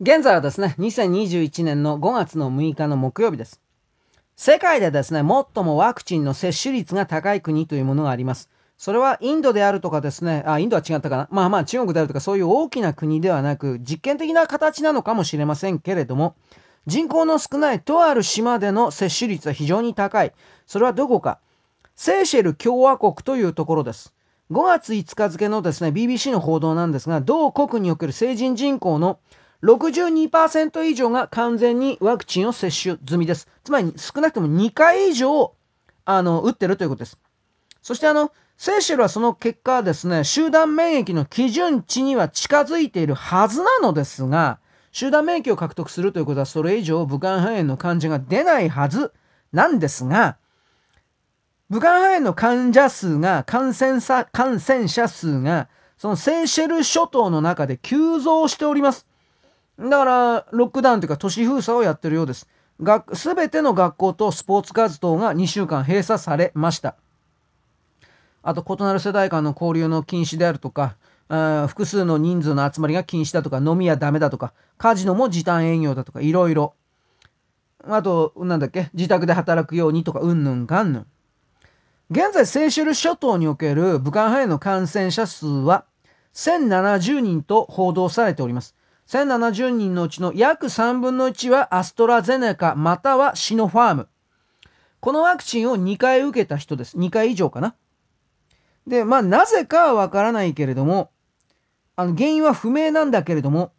現在はですね、2021年の5月の6日の木曜日です。世界でですね、最もワクチンの接種率が高い国というものがあります。それはインドであるとかですね、あ、インドは違ったかな。まあまあ中国であるとかそういう大きな国ではなく、実験的な形なのかもしれませんけれども、人口の少ないとある島での接種率は非常に高い。それはどこか。セーシェル共和国というところです。5月5日付のですね、BBC の報道なんですが、同国における成人人口の62%以上が完全にワクチンを接種済みです。つまり少なくとも2回以上、あの、打ってるということです。そしてあの、セーシェルはその結果ですね、集団免疫の基準値には近づいているはずなのですが、集団免疫を獲得するということはそれ以上武漢肺炎の患者が出ないはずなんですが、武漢肺炎の患者数が、感染者、感染者数が、そのセーシェル諸島の中で急増しております。だから、ロックダウンというか都市封鎖をやってるようです。すべての学校とスポーツ活動が2週間閉鎖されました。あと、異なる世代間の交流の禁止であるとか、複数の人数の集まりが禁止だとか、飲み屋ダメだとか、カジノも時短営業だとか、いろいろ。あと、なんだっけ、自宅で働くようにとか、うんぬんかんぬん。現在、セーシェル諸島における武漢肺炎の感染者数は1070人と報道されております。1070人のうちの約3分の1はアストラゼネカまたはシノファーム。このワクチンを2回受けた人です。2回以上かな。で、まあ、なぜかはわからないけれども、あの、原因は不明なんだけれども、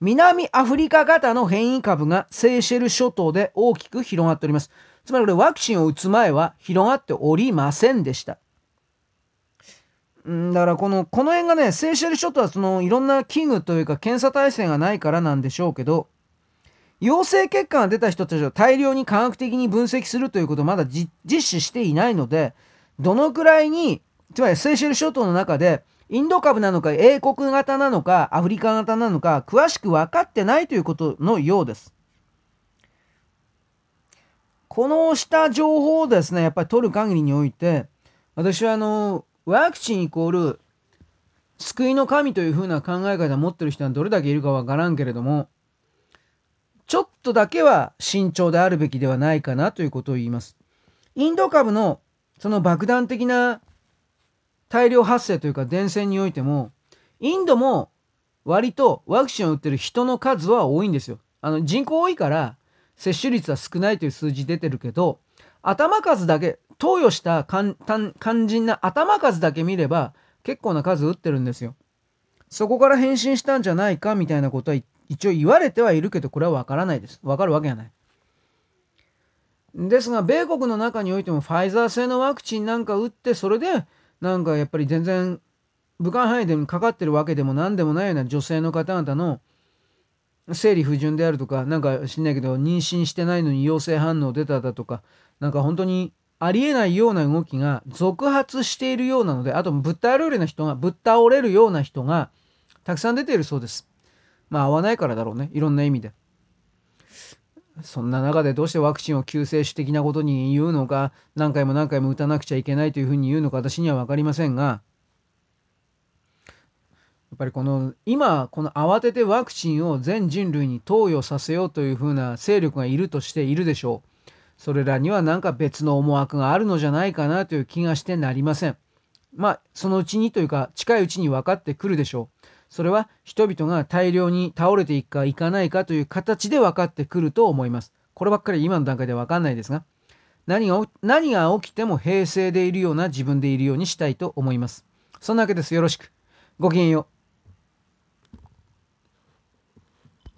南アフリカ型の変異株がセーシェル諸島で大きく広がっております。つまりこれワクチンを打つ前は広がっておりませんでした。うんだからこの、この辺がね、セーシェル諸島はそのいろんな器具というか検査体制がないからなんでしょうけど、陽性結果が出た人たちを大量に科学的に分析するということをまだ実施していないので、どのくらいに、つまりセーシェル諸島の中で、インド株なのか英国型なのかアフリカ型なのか詳しく分かってないということのようです。このした情報をですね、やっぱり取る限りにおいて、私はあの、ワクチンイコール救いの神というふうな考え方を持ってる人はどれだけいるかわからんけれども、ちょっとだけは慎重であるべきではないかなということを言います。インド株のその爆弾的な大量発生というか伝染においても、インドも割とワクチンを打ってる人の数は多いんですよ。あの人口多いから接種率は少ないという数字出てるけど、頭数だけ、投与した肝心な頭数だけ見れば結構な数打ってるんですよ。そこから返信したんじゃないかみたいなことは一応言われてはいるけどこれはわからないです。わかるわけがない。ですが、米国の中においてもファイザー製のワクチンなんか打ってそれでなんかやっぱり全然武漢肺炎でかかってるわけでも何でもないような女性の方々の生理不順であるとか、なんか知んないけど、妊娠してないのに陽性反応出ただとか、なんか本当にありえないような動きが続発しているようなので、あとぶっ倒れるような人が、ぶっ倒れるような人がたくさん出ているそうです。まあ合わないからだろうね。いろんな意味で。そんな中でどうしてワクチンを救世主的なことに言うのか、何回も何回も打たなくちゃいけないというふうに言うのか私には分かりませんが、やっぱりこの今この慌ててワクチンを全人類に投与させようというふうな勢力がいるとしているでしょう。それらには何か別の思惑があるのじゃないかなという気がしてなりません。まあそのうちにというか近いうちに分かってくるでしょう。それは人々が大量に倒れていくかいかないかという形で分かってくると思います。こればっかり今の段階で分かんないですが何が何が起きても平静でいるような自分でいるようにしたいと思います。そんなわけです。よろしく。ごきげんよう。